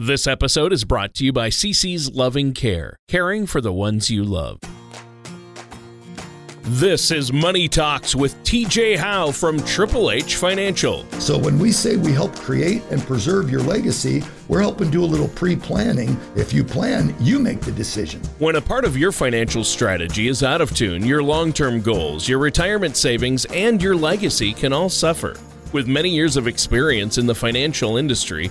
This episode is brought to you by CC's Loving Care, caring for the ones you love. This is Money Talks with TJ Howe from Triple H Financial. So, when we say we help create and preserve your legacy, we're helping do a little pre planning. If you plan, you make the decision. When a part of your financial strategy is out of tune, your long term goals, your retirement savings, and your legacy can all suffer. With many years of experience in the financial industry,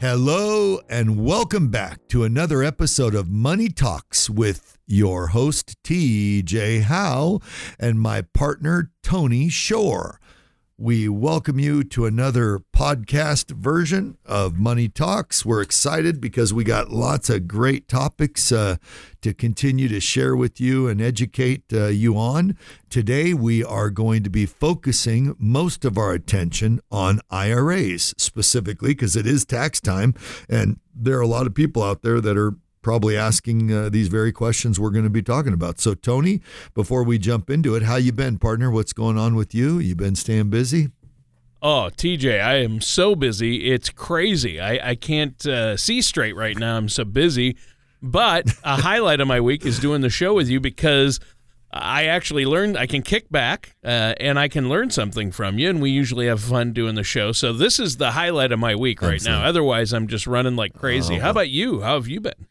Hello, and welcome back to another episode of Money Talks with your host, TJ Howe, and my partner, Tony Shore. We welcome you to another podcast version of Money Talks. We're excited because we got lots of great topics uh, to continue to share with you and educate uh, you on. Today, we are going to be focusing most of our attention on IRAs specifically because it is tax time and there are a lot of people out there that are probably asking uh, these very questions we're going to be talking about. So, Tony, before we jump into it, how you been, partner? What's going on with you? You been staying busy? Oh, TJ, I am so busy. It's crazy. I, I can't uh, see straight right now. I'm so busy. But a highlight of my week is doing the show with you because I actually learned I can kick back uh, and I can learn something from you. And we usually have fun doing the show. So this is the highlight of my week right now. Otherwise, I'm just running like crazy. Uh, How about you? How have you been?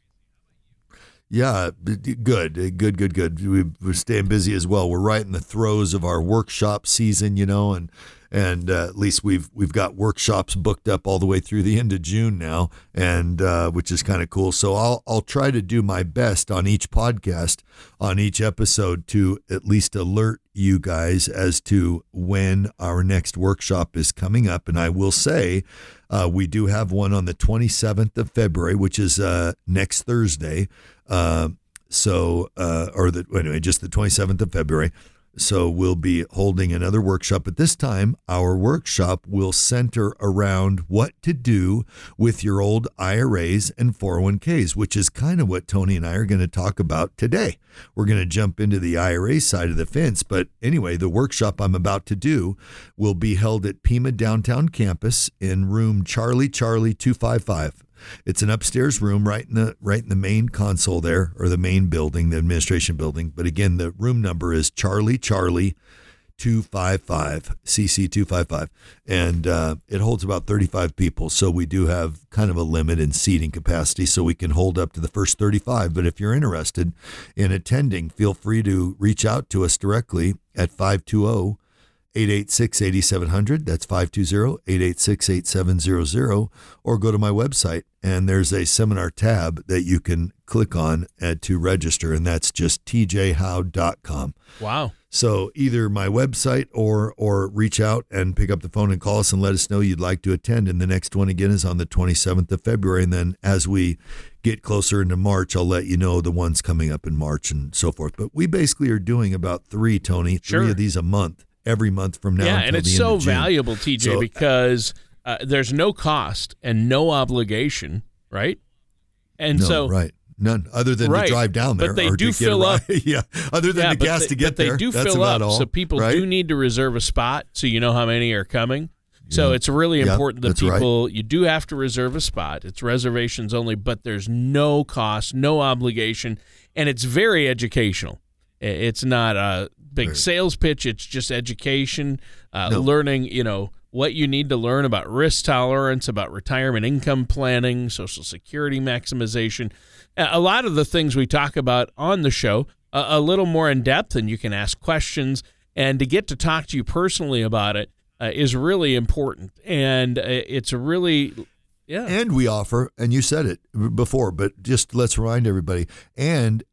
Yeah, good, good, good, good. We're staying busy as well. We're right in the throes of our workshop season, you know, and and uh, at least we've we've got workshops booked up all the way through the end of June now, and uh, which is kind of cool. So I'll I'll try to do my best on each podcast, on each episode, to at least alert you guys as to when our next workshop is coming up. And I will say, uh, we do have one on the 27th of February, which is uh, next Thursday. Uh, so, uh, or the anyway, just the 27th of February. So we'll be holding another workshop. But this time, our workshop will center around what to do with your old IRAs and 401ks, which is kind of what Tony and I are going to talk about today. We're going to jump into the IRA side of the fence. But anyway, the workshop I'm about to do will be held at Pima Downtown Campus in room Charlie Charlie 255. It's an upstairs room right in the right in the main console there, or the main building, the administration building. But again, the room number is Charlie Charlie. 255 CC 255 and uh, it holds about 35 people so we do have kind of a limit in seating capacity so we can hold up to the first 35 but if you're interested in attending feel free to reach out to us directly at 520 886 8700. That's 520 886 8700. Or go to my website and there's a seminar tab that you can click on uh, to register, and that's just tjhowe.com. Wow. So either my website or or reach out and pick up the phone and call us and let us know you'd like to attend. And the next one again is on the 27th of February. And then as we get closer into March, I'll let you know the ones coming up in March and so forth. But we basically are doing about three, Tony, sure. three of these a month every month from now. Yeah, and it's so valuable, TJ, so, because uh, there's no cost and no obligation, right? And no, so right. None other than right. to drive down there. But they do fill up. yeah. Other than yeah, the gas they, to get but there. They do That's fill up. All, so people right? do need to reserve a spot so you know how many are coming. So yeah. it's really important yeah, that people right. you do have to reserve a spot. It's reservations only, but there's no cost, no obligation, and it's very educational. It's not a big sales pitch. It's just education, uh, no. learning. You know what you need to learn about risk tolerance, about retirement income planning, Social Security maximization. A lot of the things we talk about on the show, a, a little more in depth, and you can ask questions. And to get to talk to you personally about it uh, is really important, and uh, it's a really yeah. And we offer, and you said it before, but just let's remind everybody. And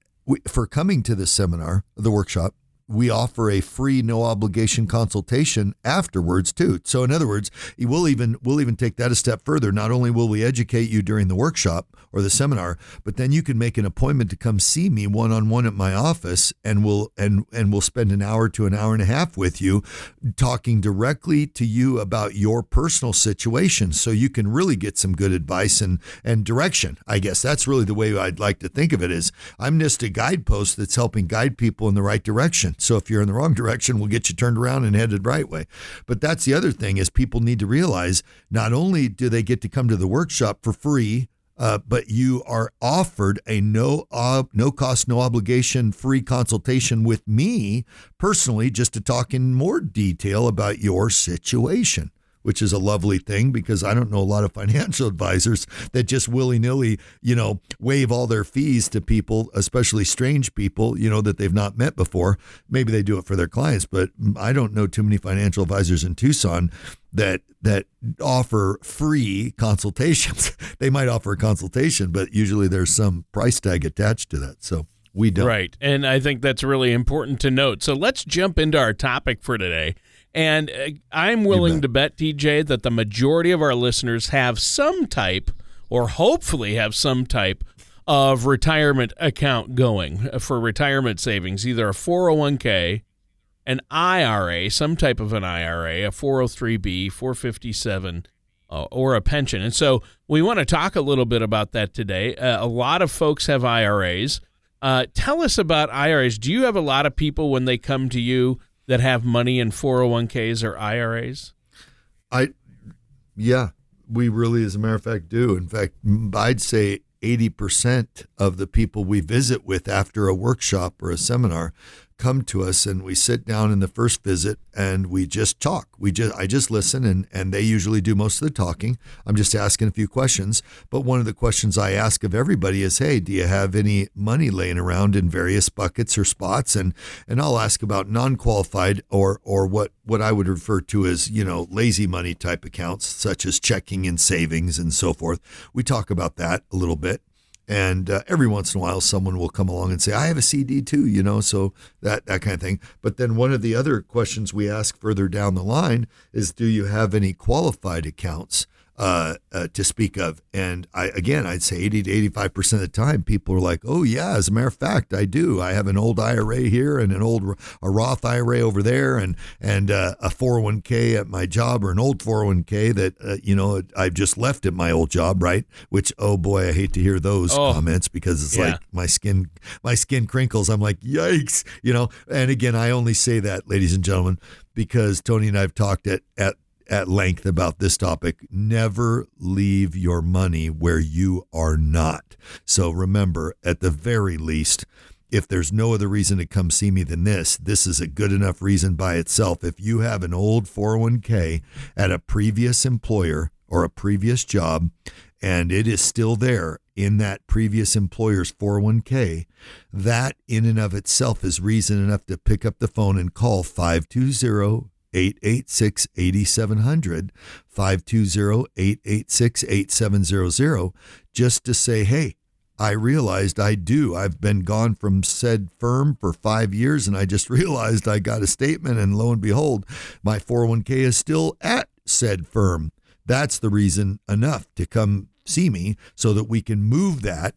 for coming to this seminar, the workshop, we offer a free no obligation consultation afterwards too. So in other words, we'll even we'll even take that a step further. Not only will we educate you during the workshop or the seminar, but then you can make an appointment to come see me one on one at my office and we'll and and we'll spend an hour to an hour and a half with you talking directly to you about your personal situation so you can really get some good advice and and direction. I guess that's really the way I'd like to think of it is I'm just a guidepost that's helping guide people in the right direction. So if you're in the wrong direction, we'll get you turned around and headed right way. But that's the other thing is people need to realize not only do they get to come to the workshop for free, uh, but you are offered a no ob, no cost, no obligation free consultation with me personally, just to talk in more detail about your situation which is a lovely thing because I don't know a lot of financial advisors that just willy nilly, you know, waive all their fees to people, especially strange people, you know, that they've not met before. Maybe they do it for their clients, but I don't know too many financial advisors in Tucson that that offer free consultations. they might offer a consultation, but usually there's some price tag attached to that. So we don't. Right. And I think that's really important to note. So let's jump into our topic for today. And uh, I'm willing bet. to bet, TJ, that the majority of our listeners have some type, or hopefully have some type, of retirement account going for retirement savings, either a 401k, an IRA, some type of an IRA, a 403b, 457, uh, or a pension. And so we want to talk a little bit about that today. Uh, a lot of folks have IRAs. Uh, tell us about IRAs. Do you have a lot of people when they come to you that have money in 401ks or IRAs? I, yeah, we really, as a matter of fact, do. In fact, I'd say 80% of the people we visit with after a workshop or a seminar come to us and we sit down in the first visit and we just talk. We just I just listen and and they usually do most of the talking. I'm just asking a few questions, but one of the questions I ask of everybody is, "Hey, do you have any money laying around in various buckets or spots?" and and I'll ask about non-qualified or or what what I would refer to as, you know, lazy money type accounts such as checking and savings and so forth. We talk about that a little bit. And uh, every once in a while, someone will come along and say, "I have a CD too," you know, so that that kind of thing. But then one of the other questions we ask further down the line is, "Do you have any qualified accounts?" Uh, uh, to speak of. And I again, I'd say 80 to 85 percent of the time, people are like, "Oh yeah, as a matter of fact, I do. I have an old IRA here and an old a Roth IRA over there, and and uh, a 401k at my job or an old 401k that uh, you know I've just left at my old job, right? Which oh boy, I hate to hear those oh, comments because it's yeah. like my skin my skin crinkles. I'm like, yikes, you know. And again, I only say that, ladies and gentlemen, because Tony and I've talked at at at length about this topic. Never leave your money where you are not. So remember, at the very least, if there's no other reason to come see me than this, this is a good enough reason by itself. If you have an old 401k at a previous employer or a previous job, and it is still there in that previous employer's 401k, that in and of itself is reason enough to pick up the phone and call 520 886 8700, 520 886 8700, just to say, hey, I realized I do. I've been gone from said firm for five years, and I just realized I got a statement, and lo and behold, my 401k is still at said firm. That's the reason enough to come see me so that we can move that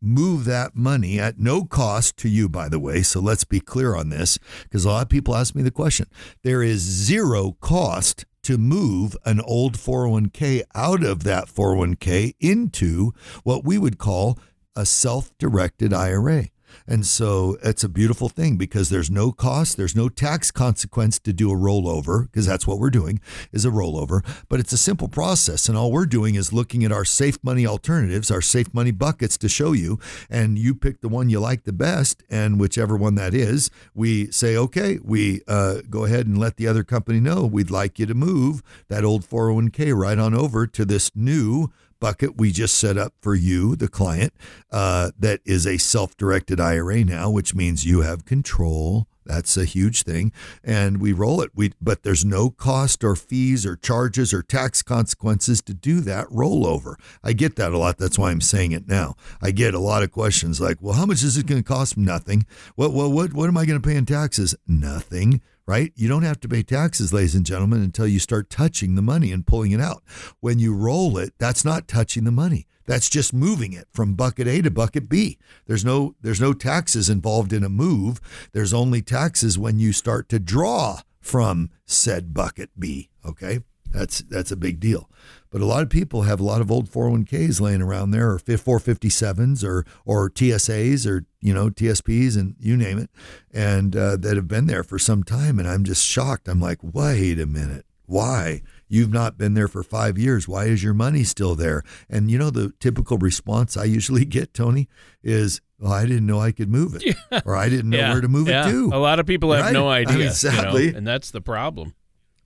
move that money at no cost to you, by the way. So let's be clear on this because a lot of people ask me the question. There is zero cost to move an old 401k out of that 401k into what we would call a self directed IRA. And so it's a beautiful thing because there's no cost, there's no tax consequence to do a rollover because that's what we're doing is a rollover, but it's a simple process and all we're doing is looking at our safe money alternatives, our safe money buckets to show you and you pick the one you like the best and whichever one that is, we say okay, we uh, go ahead and let the other company know we'd like you to move that old 401k right on over to this new bucket we just set up for you, the client, uh, that is a self directed IRA now, which means you have control. That's a huge thing, and we roll it. We but there's no cost or fees or charges or tax consequences to do that rollover. I get that a lot. That's why I'm saying it now. I get a lot of questions like, "Well, how much is it going to cost?" Nothing. What what what what am I going to pay in taxes? Nothing right? You don't have to pay taxes, ladies and gentlemen, until you start touching the money and pulling it out. When you roll it, that's not touching the money. That's just moving it from bucket A to bucket B. There's no there's no taxes involved in a move. There's only taxes when you start to draw from said bucket B, okay? That's that's a big deal. But a lot of people have a lot of old 401ks laying around there, or 457s, or or TSAs, or you know TSPs, and you name it, and uh, that have been there for some time. And I'm just shocked. I'm like, wait a minute, why? You've not been there for five years. Why is your money still there? And you know the typical response I usually get, Tony, is, "Well, I didn't know I could move it, yeah. or I didn't know yeah. where to move yeah. it to." A lot of people have right? no idea, I mean, sadly, you know? and that's the problem.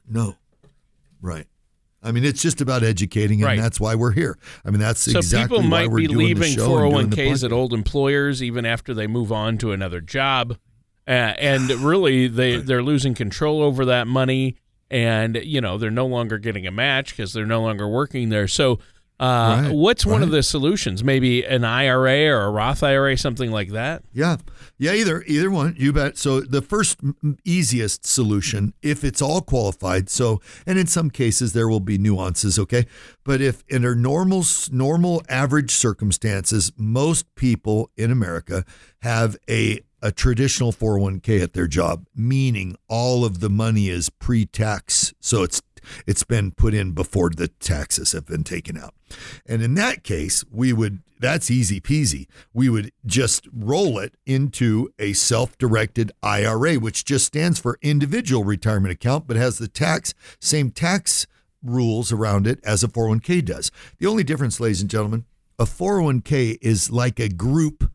No, right. I mean, it's just about educating, and right. that's why we're here. I mean, that's so exactly people why might be leaving the show 401ks at old employers even after they move on to another job, uh, and really they right. they're losing control over that money, and you know they're no longer getting a match because they're no longer working there. So. Uh, right, what's one right. of the solutions? Maybe an IRA or a Roth IRA, something like that. Yeah, yeah, either either one. You bet. So the first easiest solution, if it's all qualified. So, and in some cases there will be nuances. Okay, but if in our normal normal average circumstances, most people in America have a a traditional 401k at their job, meaning all of the money is pre-tax. So it's it's been put in before the taxes have been taken out. And in that case, we would that's easy peasy. We would just roll it into a self-directed IRA, which just stands for individual retirement account but has the tax same tax rules around it as a 401k does. The only difference, ladies and gentlemen, a 401k is like a group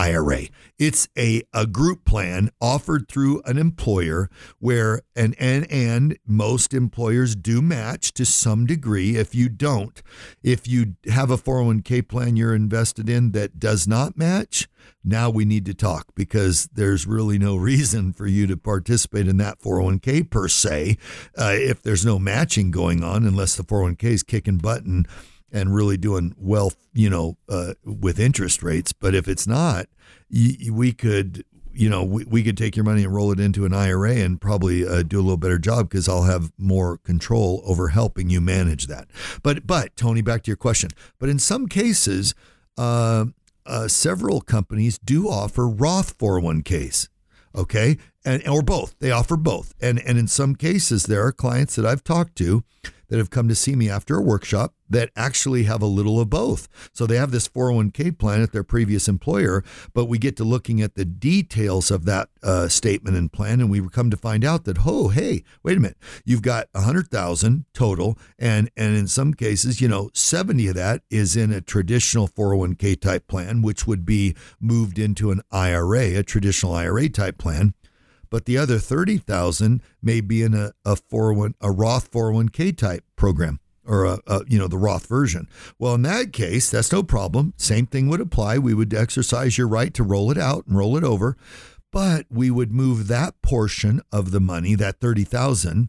IRA. It's a, a group plan offered through an employer where and, and and most employers do match to some degree. If you don't, if you have a 401k plan you're invested in that does not match, now we need to talk because there's really no reason for you to participate in that 401k per se uh, if there's no matching going on unless the 401k is kicking butt and and really doing well, you know, uh, with interest rates. But if it's not, y- we could, you know, we, we could take your money and roll it into an IRA and probably uh, do a little better job because I'll have more control over helping you manage that. But, but Tony, back to your question. But in some cases, uh, uh, several companies do offer Roth 401ks. Okay, and or both. They offer both, and and in some cases, there are clients that I've talked to that have come to see me after a workshop that actually have a little of both. So they have this 401k plan at their previous employer, but we get to looking at the details of that uh, statement and plan, and we come to find out that oh, hey, wait a minute, you've got a hundred thousand total, and and in some cases, you know, 70 of that is in a traditional 401k type plan, which would be moved into an IRA, a traditional IRA type plan but the other 30,000 may be in a, a 401 a Roth 401k type program or a, a, you know the Roth version. Well, in that case, that's no problem. Same thing would apply. We would exercise your right to roll it out and roll it over, but we would move that portion of the money, that 30,000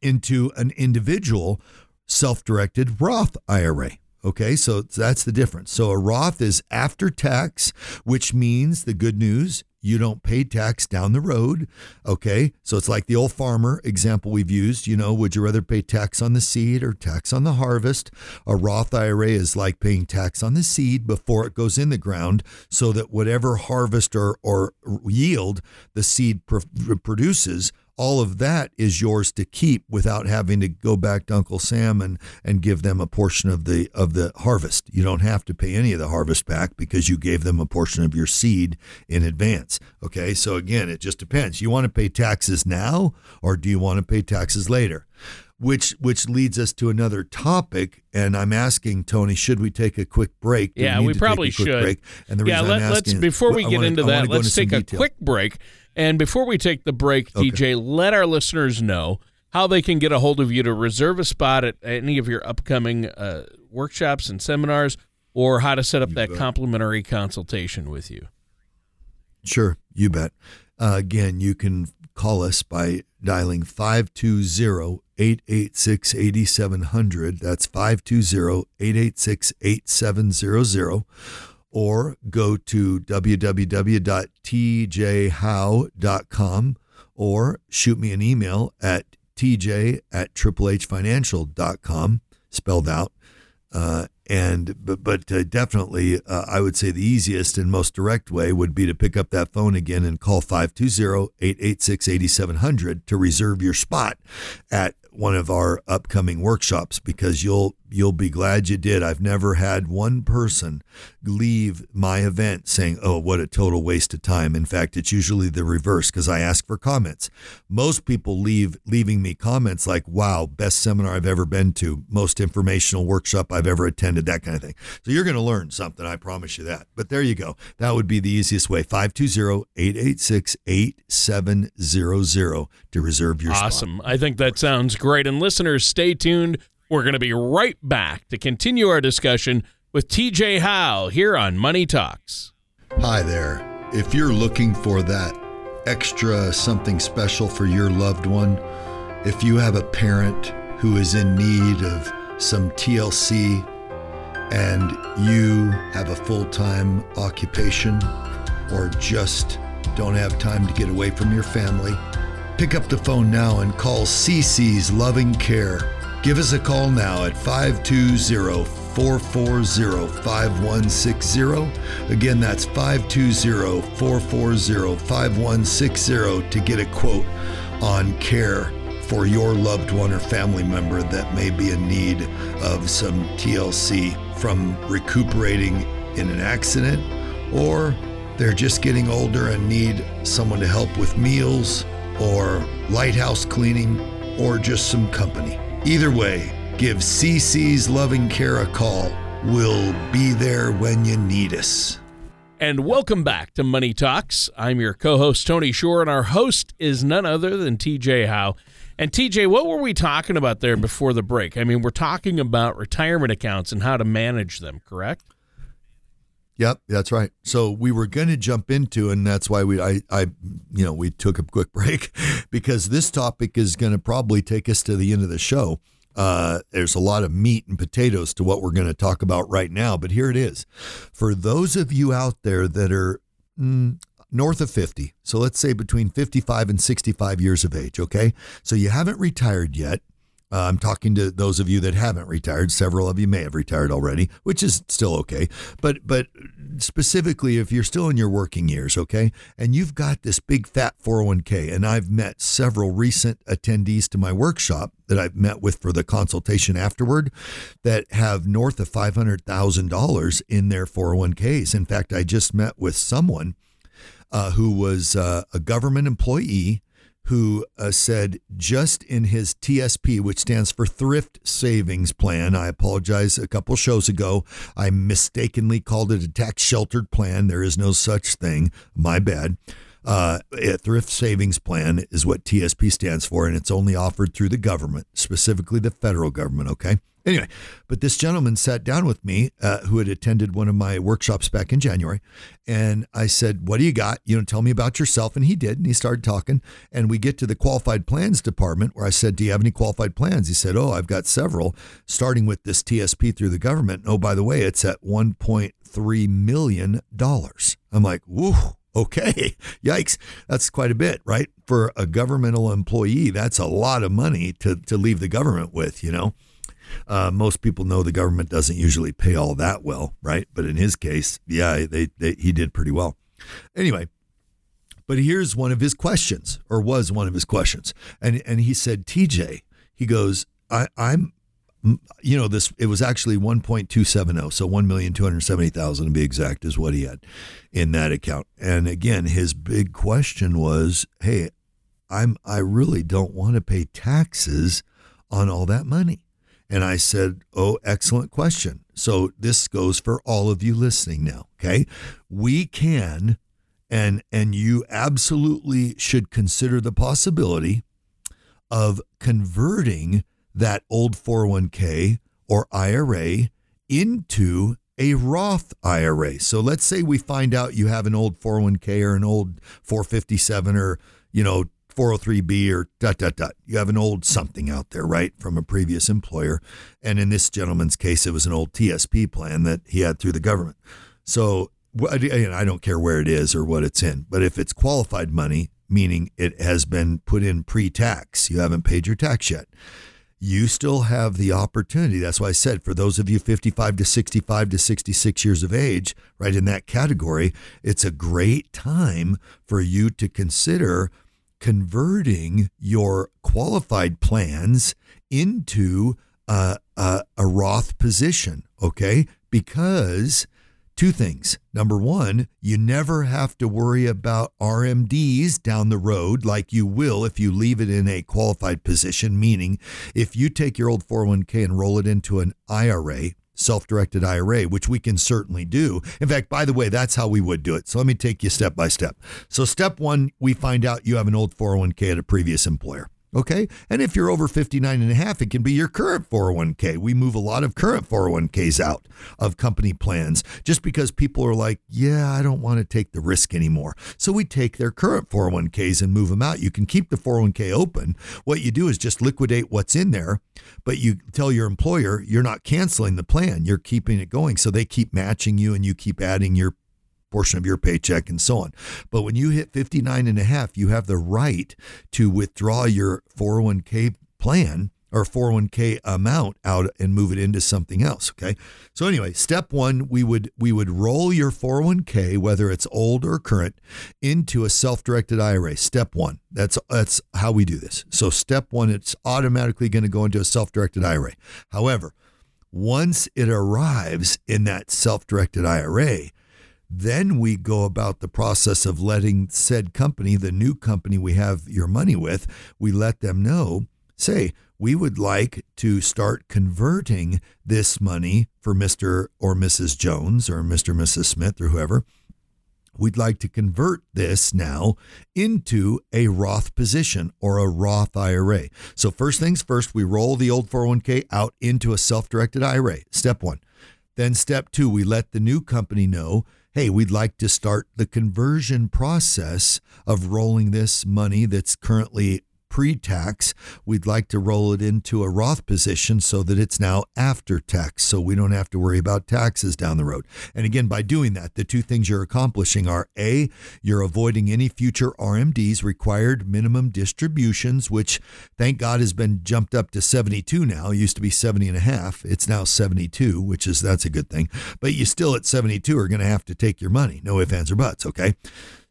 into an individual self-directed Roth IRA. Okay, so that's the difference. So a Roth is after tax, which means the good news you don't pay tax down the road. Okay. So it's like the old farmer example we've used. You know, would you rather pay tax on the seed or tax on the harvest? A Roth IRA is like paying tax on the seed before it goes in the ground so that whatever harvest or, or yield the seed pr- produces all of that is yours to keep without having to go back to Uncle Sam and, and give them a portion of the of the harvest. You don't have to pay any of the harvest back because you gave them a portion of your seed in advance. Okay, so again, it just depends. You want to pay taxes now or do you want to pay taxes later? Which which leads us to another topic, and I'm asking Tony, should we take a quick break? Do yeah, we, probably should. Break? And the yeah, let, us before we get wanna, into that, let's take a detail. quick break. And before we take the break, Okay. TJ, let our listeners know how they can get a hold of you to reserve a spot at any of your upcoming uh, workshops and seminars, or how to set up that bet. complimentary consultation with you. Sure, you bet. Uh, again, you can call us by dialing 520 886 8700. That's 520 886 8700. Or go to www.tjhowe.com or shoot me an email at tj at triplehfinancial.com, spelled out. Uh, and but but uh, definitely, uh, I would say the easiest and most direct way would be to pick up that phone again and call 520-886-8700 to reserve your spot at one of our upcoming workshops because you'll you'll be glad you did. I've never had one person leave my event saying, "Oh, what a total waste of time." In fact, it's usually the reverse because I ask for comments. Most people leave leaving me comments like, "Wow, best seminar I've ever been to, most informational workshop I've ever attended, that kind of thing." So you're going to learn something, I promise you that. But there you go. That would be the easiest way. 520-886-8700 to reserve your awesome. spot. I think that sounds great. And listeners, stay tuned. We're going to be right back to continue our discussion with TJ Howe here on Money Talks. Hi there. If you're looking for that extra something special for your loved one, if you have a parent who is in need of some TLC and you have a full time occupation or just don't have time to get away from your family, pick up the phone now and call CC's Loving Care. Give us a call now at 520 440 5160. Again, that's 520 440 5160 to get a quote on care for your loved one or family member that may be in need of some TLC from recuperating in an accident or they're just getting older and need someone to help with meals or lighthouse cleaning or just some company. Either way, give CC's Loving Care a call. We'll be there when you need us. And welcome back to Money Talks. I'm your co host, Tony Shore, and our host is none other than TJ Howe. And TJ, what were we talking about there before the break? I mean, we're talking about retirement accounts and how to manage them, correct? Yep, that's right. So we were going to jump into, and that's why we, I, I, you know, we took a quick break because this topic is going to probably take us to the end of the show. Uh, there's a lot of meat and potatoes to what we're going to talk about right now, but here it is. For those of you out there that are mm, north of 50, so let's say between 55 and 65 years of age, okay? So you haven't retired yet. Uh, I'm talking to those of you that haven't retired. Several of you may have retired already, which is still okay. But but specifically, if you're still in your working years, okay, and you've got this big fat 401k, and I've met several recent attendees to my workshop that I've met with for the consultation afterward that have north of five hundred thousand dollars in their 401ks. In fact, I just met with someone uh, who was uh, a government employee who uh, said just in his TSP, which stands for Thrift Savings Plan. I apologize. A couple shows ago, I mistakenly called it a tax sheltered plan. There is no such thing. My bad. Uh, a thrift savings plan is what TSP stands for, and it's only offered through the government, specifically the federal government. Okay. Anyway, but this gentleman sat down with me uh, who had attended one of my workshops back in January. And I said, What do you got? You know, tell me about yourself. And he did. And he started talking. And we get to the qualified plans department where I said, Do you have any qualified plans? He said, Oh, I've got several, starting with this TSP through the government. oh, by the way, it's at $1.3 million. I'm like, Woo. Okay, yikes. That's quite a bit, right? For a governmental employee, that's a lot of money to, to leave the government with, you know? Uh, most people know the government doesn't usually pay all that well, right? But in his case, yeah, they, they, he did pretty well. Anyway, but here's one of his questions, or was one of his questions, and and he said, TJ, he goes, I, I'm, you know, this it was actually 1.270, so 1,270,000 to be exact is what he had in that account. And again, his big question was, hey, I'm I really don't want to pay taxes on all that money. And I said, Oh, excellent question. So this goes for all of you listening now. Okay. We can and and you absolutely should consider the possibility of converting that old 401k or IRA into a Roth IRA. So let's say we find out you have an old 401k or an old 457 or, you know, 403b or dot dot dot. You have an old something out there, right, from a previous employer. And in this gentleman's case, it was an old TSP plan that he had through the government. So I don't care where it is or what it's in, but if it's qualified money, meaning it has been put in pre tax, you haven't paid your tax yet, you still have the opportunity. That's why I said for those of you 55 to 65 to 66 years of age, right in that category, it's a great time for you to consider converting your qualified plans into a, a, a Roth position, okay? Because Two things. Number one, you never have to worry about RMDs down the road like you will if you leave it in a qualified position, meaning if you take your old 401k and roll it into an IRA, self directed IRA, which we can certainly do. In fact, by the way, that's how we would do it. So let me take you step by step. So, step one, we find out you have an old 401k at a previous employer. Okay. And if you're over 59 and a half, it can be your current 401k. We move a lot of current 401ks out of company plans just because people are like, yeah, I don't want to take the risk anymore. So we take their current 401ks and move them out. You can keep the 401k open. What you do is just liquidate what's in there, but you tell your employer you're not canceling the plan. You're keeping it going. So they keep matching you and you keep adding your portion of your paycheck and so on. But when you hit 59 and a half, you have the right to withdraw your 401k plan or 401k amount out and move it into something else, okay? So anyway, step 1, we would we would roll your 401k whether it's old or current into a self-directed IRA. Step 1. That's that's how we do this. So step 1 it's automatically going to go into a self-directed IRA. However, once it arrives in that self-directed IRA, then we go about the process of letting said company, the new company we have your money with, we let them know, say, we would like to start converting this money for Mr. or Mrs. Jones or Mr. and Mrs. Smith or whoever. We'd like to convert this now into a Roth position or a Roth IRA. So, first things first, we roll the old 401k out into a self directed IRA. Step one. Then, step two, we let the new company know hey, we'd like to start the conversion process of rolling this money that's currently pre tax. We'd like to roll it into a Roth position so that it's now after tax, so we don't have to worry about taxes down the road. And again, by doing that, the two things you're accomplishing are A, you're avoiding any future RMDs, required minimum distributions, which thank God has been jumped up to 72 now. It used to be 70 and a half. It's now 72, which is that's a good thing. But you still at 72 are going to have to take your money. No ifs, ands, or buts, okay?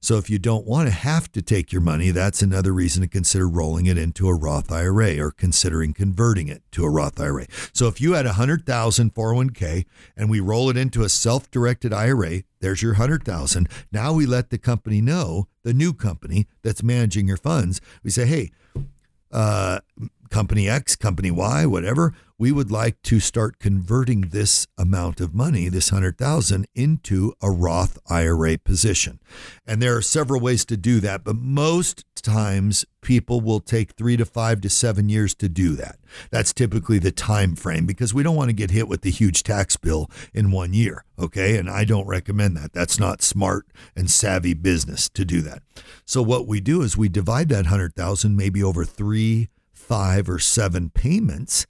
So if you don't want to have to take your money, that's another reason to consider rolling it into a Roth IRA or considering converting it to a Roth IRA. So if you had a 100,000 401k and we roll it into a self-directed IRA, there's your 100,000. Now we let the company know, the new company that's managing your funds, we say, "Hey, uh, company X, company Y, whatever, we would like to start converting this amount of money, this 100,000 into a Roth IRA position. And there are several ways to do that, but most times people will take 3 to 5 to 7 years to do that. That's typically the time frame because we don't want to get hit with the huge tax bill in 1 year, okay? And I don't recommend that. That's not smart and savvy business to do that. So what we do is we divide that 100,000 maybe over 3 five or seven payments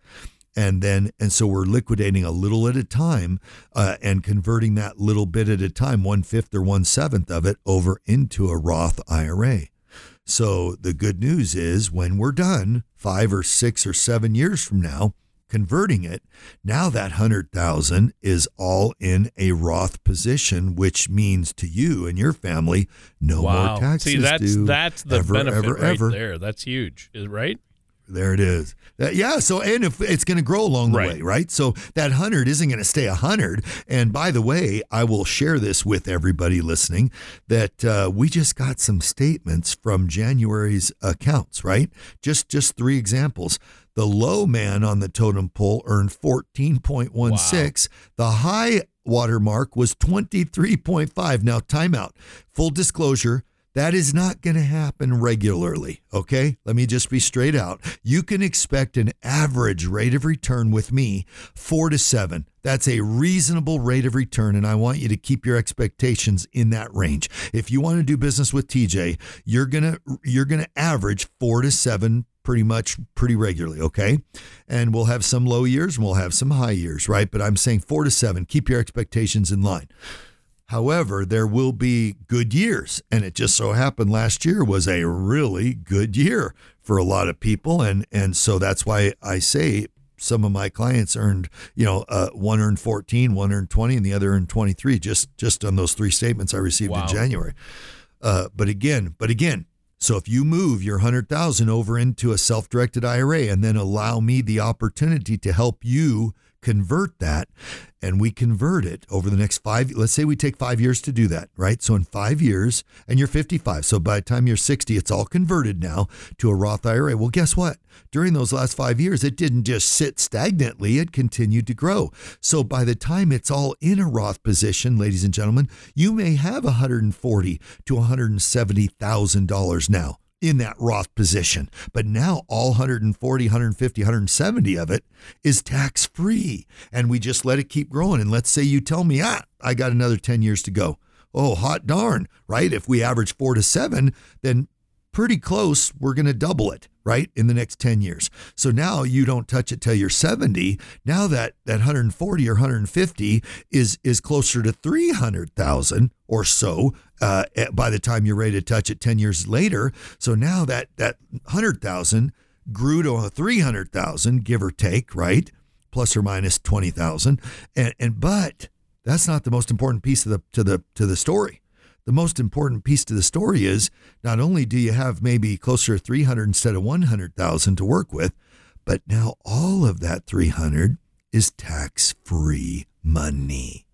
and then and so we're liquidating a little at a time uh, and converting that little bit at a time one fifth or one seventh of it over into a roth ira so the good news is when we're done five or six or seven years from now converting it now that 100000 is all in a roth position which means to you and your family no wow. more taxes see that's that's the ever, benefit ever, right ever. there that's huge right there it is. Uh, yeah. So, and if it's going to grow along the right. way, right? So that hundred isn't going to stay a hundred. And by the way, I will share this with everybody listening that uh, we just got some statements from January's accounts, right? Just just three examples. The low man on the totem pole earned fourteen point one six. The high watermark was twenty three point five. Now, timeout. Full disclosure That is not going to happen regularly, okay? Let me just be straight out. You can expect an average rate of return with me, four to seven. That's a reasonable rate of return, and I want you to keep your expectations in that range. If you want to do business with TJ, you're gonna you're gonna average four to seven pretty much pretty regularly, okay? And we'll have some low years and we'll have some high years, right? But I'm saying four to seven. Keep your expectations in line. However, there will be good years. And it just so happened last year was a really good year for a lot of people. And, and so that's why I say some of my clients earned, you know, uh, one earned 14, one earned 20, and the other earned 23 just, just on those three statements I received wow. in January. Uh, but again, but again, so if you move your 100,000 over into a self-directed IRA and then allow me the opportunity to help you convert that and we convert it over the next five let's say we take five years to do that right? So in five years and you're 55 so by the time you're 60 it's all converted now to a roth ira well guess what? During those last five years it didn't just sit stagnantly it continued to grow. So by the time it's all in a roth position ladies and gentlemen you may have 140 to 170 thousand dollars now in that Roth position. But now all 140, 150, 170 of it is tax free. And we just let it keep growing. And let's say you tell me, ah, I got another 10 years to go. Oh, hot darn, right? If we average four to seven, then pretty close, we're going to double it, right, in the next 10 years. So now you don't touch it till you're 70. Now that that 140 or 150 is is closer to 300,000 or so uh, by the time you're ready to touch it 10 years later. So now that that 100,000 grew to 300,000 give or take, right? Plus or minus 20,000. And and but that's not the most important piece of the to the to the story the most important piece to the story is not only do you have maybe closer to 300 instead of 100,000 to work with, but now all of that 300 is tax free money.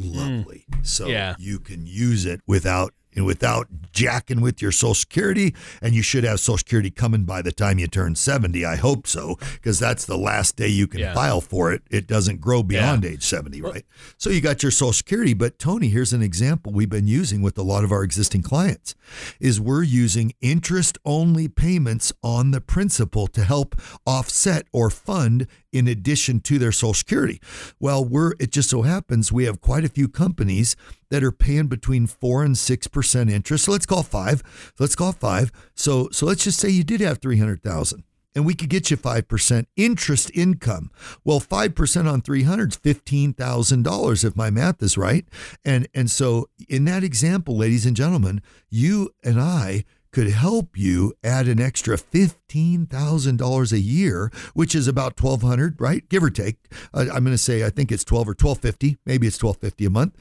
Hmm. Lovely. Mm, so yeah. you can use it without without jacking with your Social Security. And you should have Social Security coming by the time you turn 70. I hope so, because that's the last day you can yeah. file for it. It doesn't grow beyond yeah. age 70, right? So you got your Social Security. But Tony, here's an example we've been using with a lot of our existing clients is we're using interest only payments on the principal to help offset or fund in addition to their social security. Well, we're it just so happens we have quite a few companies that are paying between 4 and 6% interest. So let's call 5. Let's call 5. So so let's just say you did have 300,000 and we could get you 5% interest income. Well, 5% on 300 is $15,000 if my math is right. And and so in that example, ladies and gentlemen, you and I could help you add an extra $15,000 a year, which is about 1200, right? Give or take. I'm going to say I think it's 12 or 1250, maybe it's 1250 a month.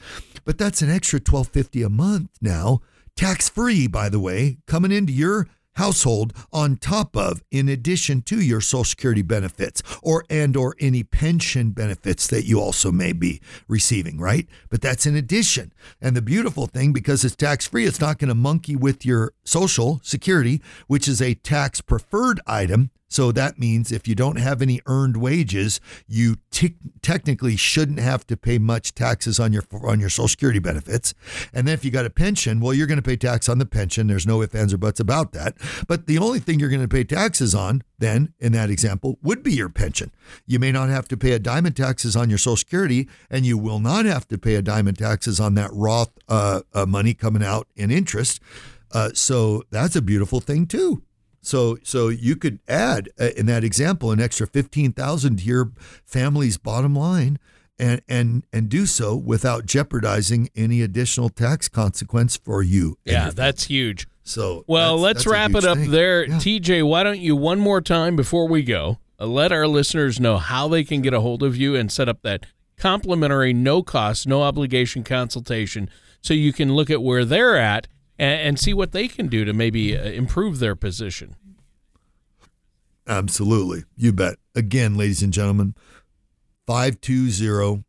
But that's an extra 1250 a month now, tax free by the way, coming into your household on top of in addition to your social security benefits or and or any pension benefits that you also may be receiving right? But that's in addition. And the beautiful thing because it's tax free it's not going to monkey with your social security which is a tax preferred item so that means if you don't have any earned wages, you t- technically shouldn't have to pay much taxes on your on your Social Security benefits. And then if you got a pension, well, you're going to pay tax on the pension. There's no ifs, ands, or buts about that. But the only thing you're going to pay taxes on, then in that example, would be your pension. You may not have to pay a dime in taxes on your Social Security, and you will not have to pay a dime in taxes on that Roth uh, uh, money coming out in interest. Uh, so that's a beautiful thing too. So so you could add uh, in that example an extra 15,000 to your family's bottom line and and and do so without jeopardizing any additional tax consequence for you. Yeah, that's huge. So Well, that's, let's that's wrap it up thing. there. Yeah. TJ, why don't you one more time before we go, uh, let our listeners know how they can get a hold of you and set up that complimentary no cost, no obligation consultation so you can look at where they're at and, and see what they can do to maybe uh, improve their position. Absolutely. You bet. Again, ladies and gentlemen, 520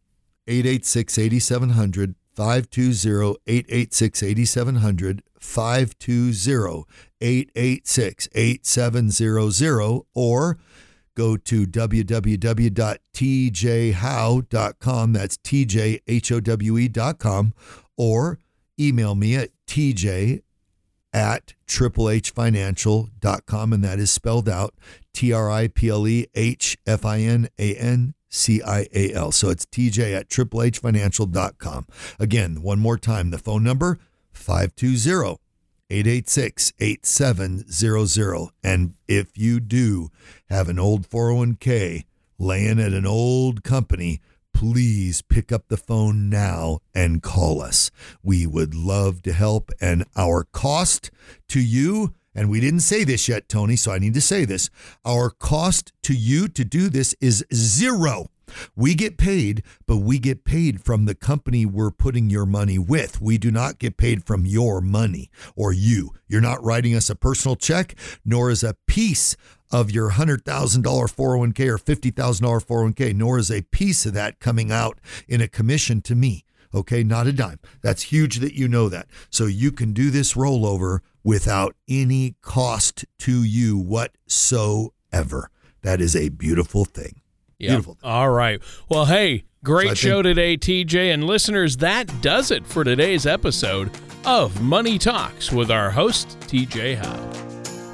886 8700. 520 886 8700. 520 886 8700. Or go to www.tjhowe.com. That's tjhowe.com. Or email me at tj at triplehfinancial.com, and that is spelled out T R I P L E H F I N A N C I A L. So it's TJ at triplehfinancial.com. Again, one more time, the phone number 520 886 8700. And if you do have an old 401k laying at an old company, please pick up the phone now and call us. We would love to help. And our cost to you, and we didn't say this yet, Tony, so I need to say this our cost to you to do this is zero. We get paid, but we get paid from the company we're putting your money with. We do not get paid from your money or you. You're not writing us a personal check, nor is a piece of your $100,000 401k or $50,000 401k, nor is a piece of that coming out in a commission to me. Okay, not a dime. That's huge that you know that. So you can do this rollover without any cost to you whatsoever. That is a beautiful thing. Yep. Beautiful. All right. Well, hey, great So show today, TJ. And listeners, that does it for today's episode of Money Talks with our host, TJ Howe.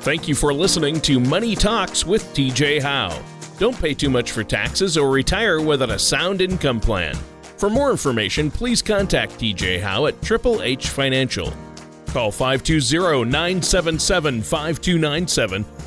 Thank you for listening to Money Talks with TJ Howe. Don't pay too much for taxes or retire without a sound income plan. For more information, please contact TJ Howe at Triple H Financial. Call 520 977 5297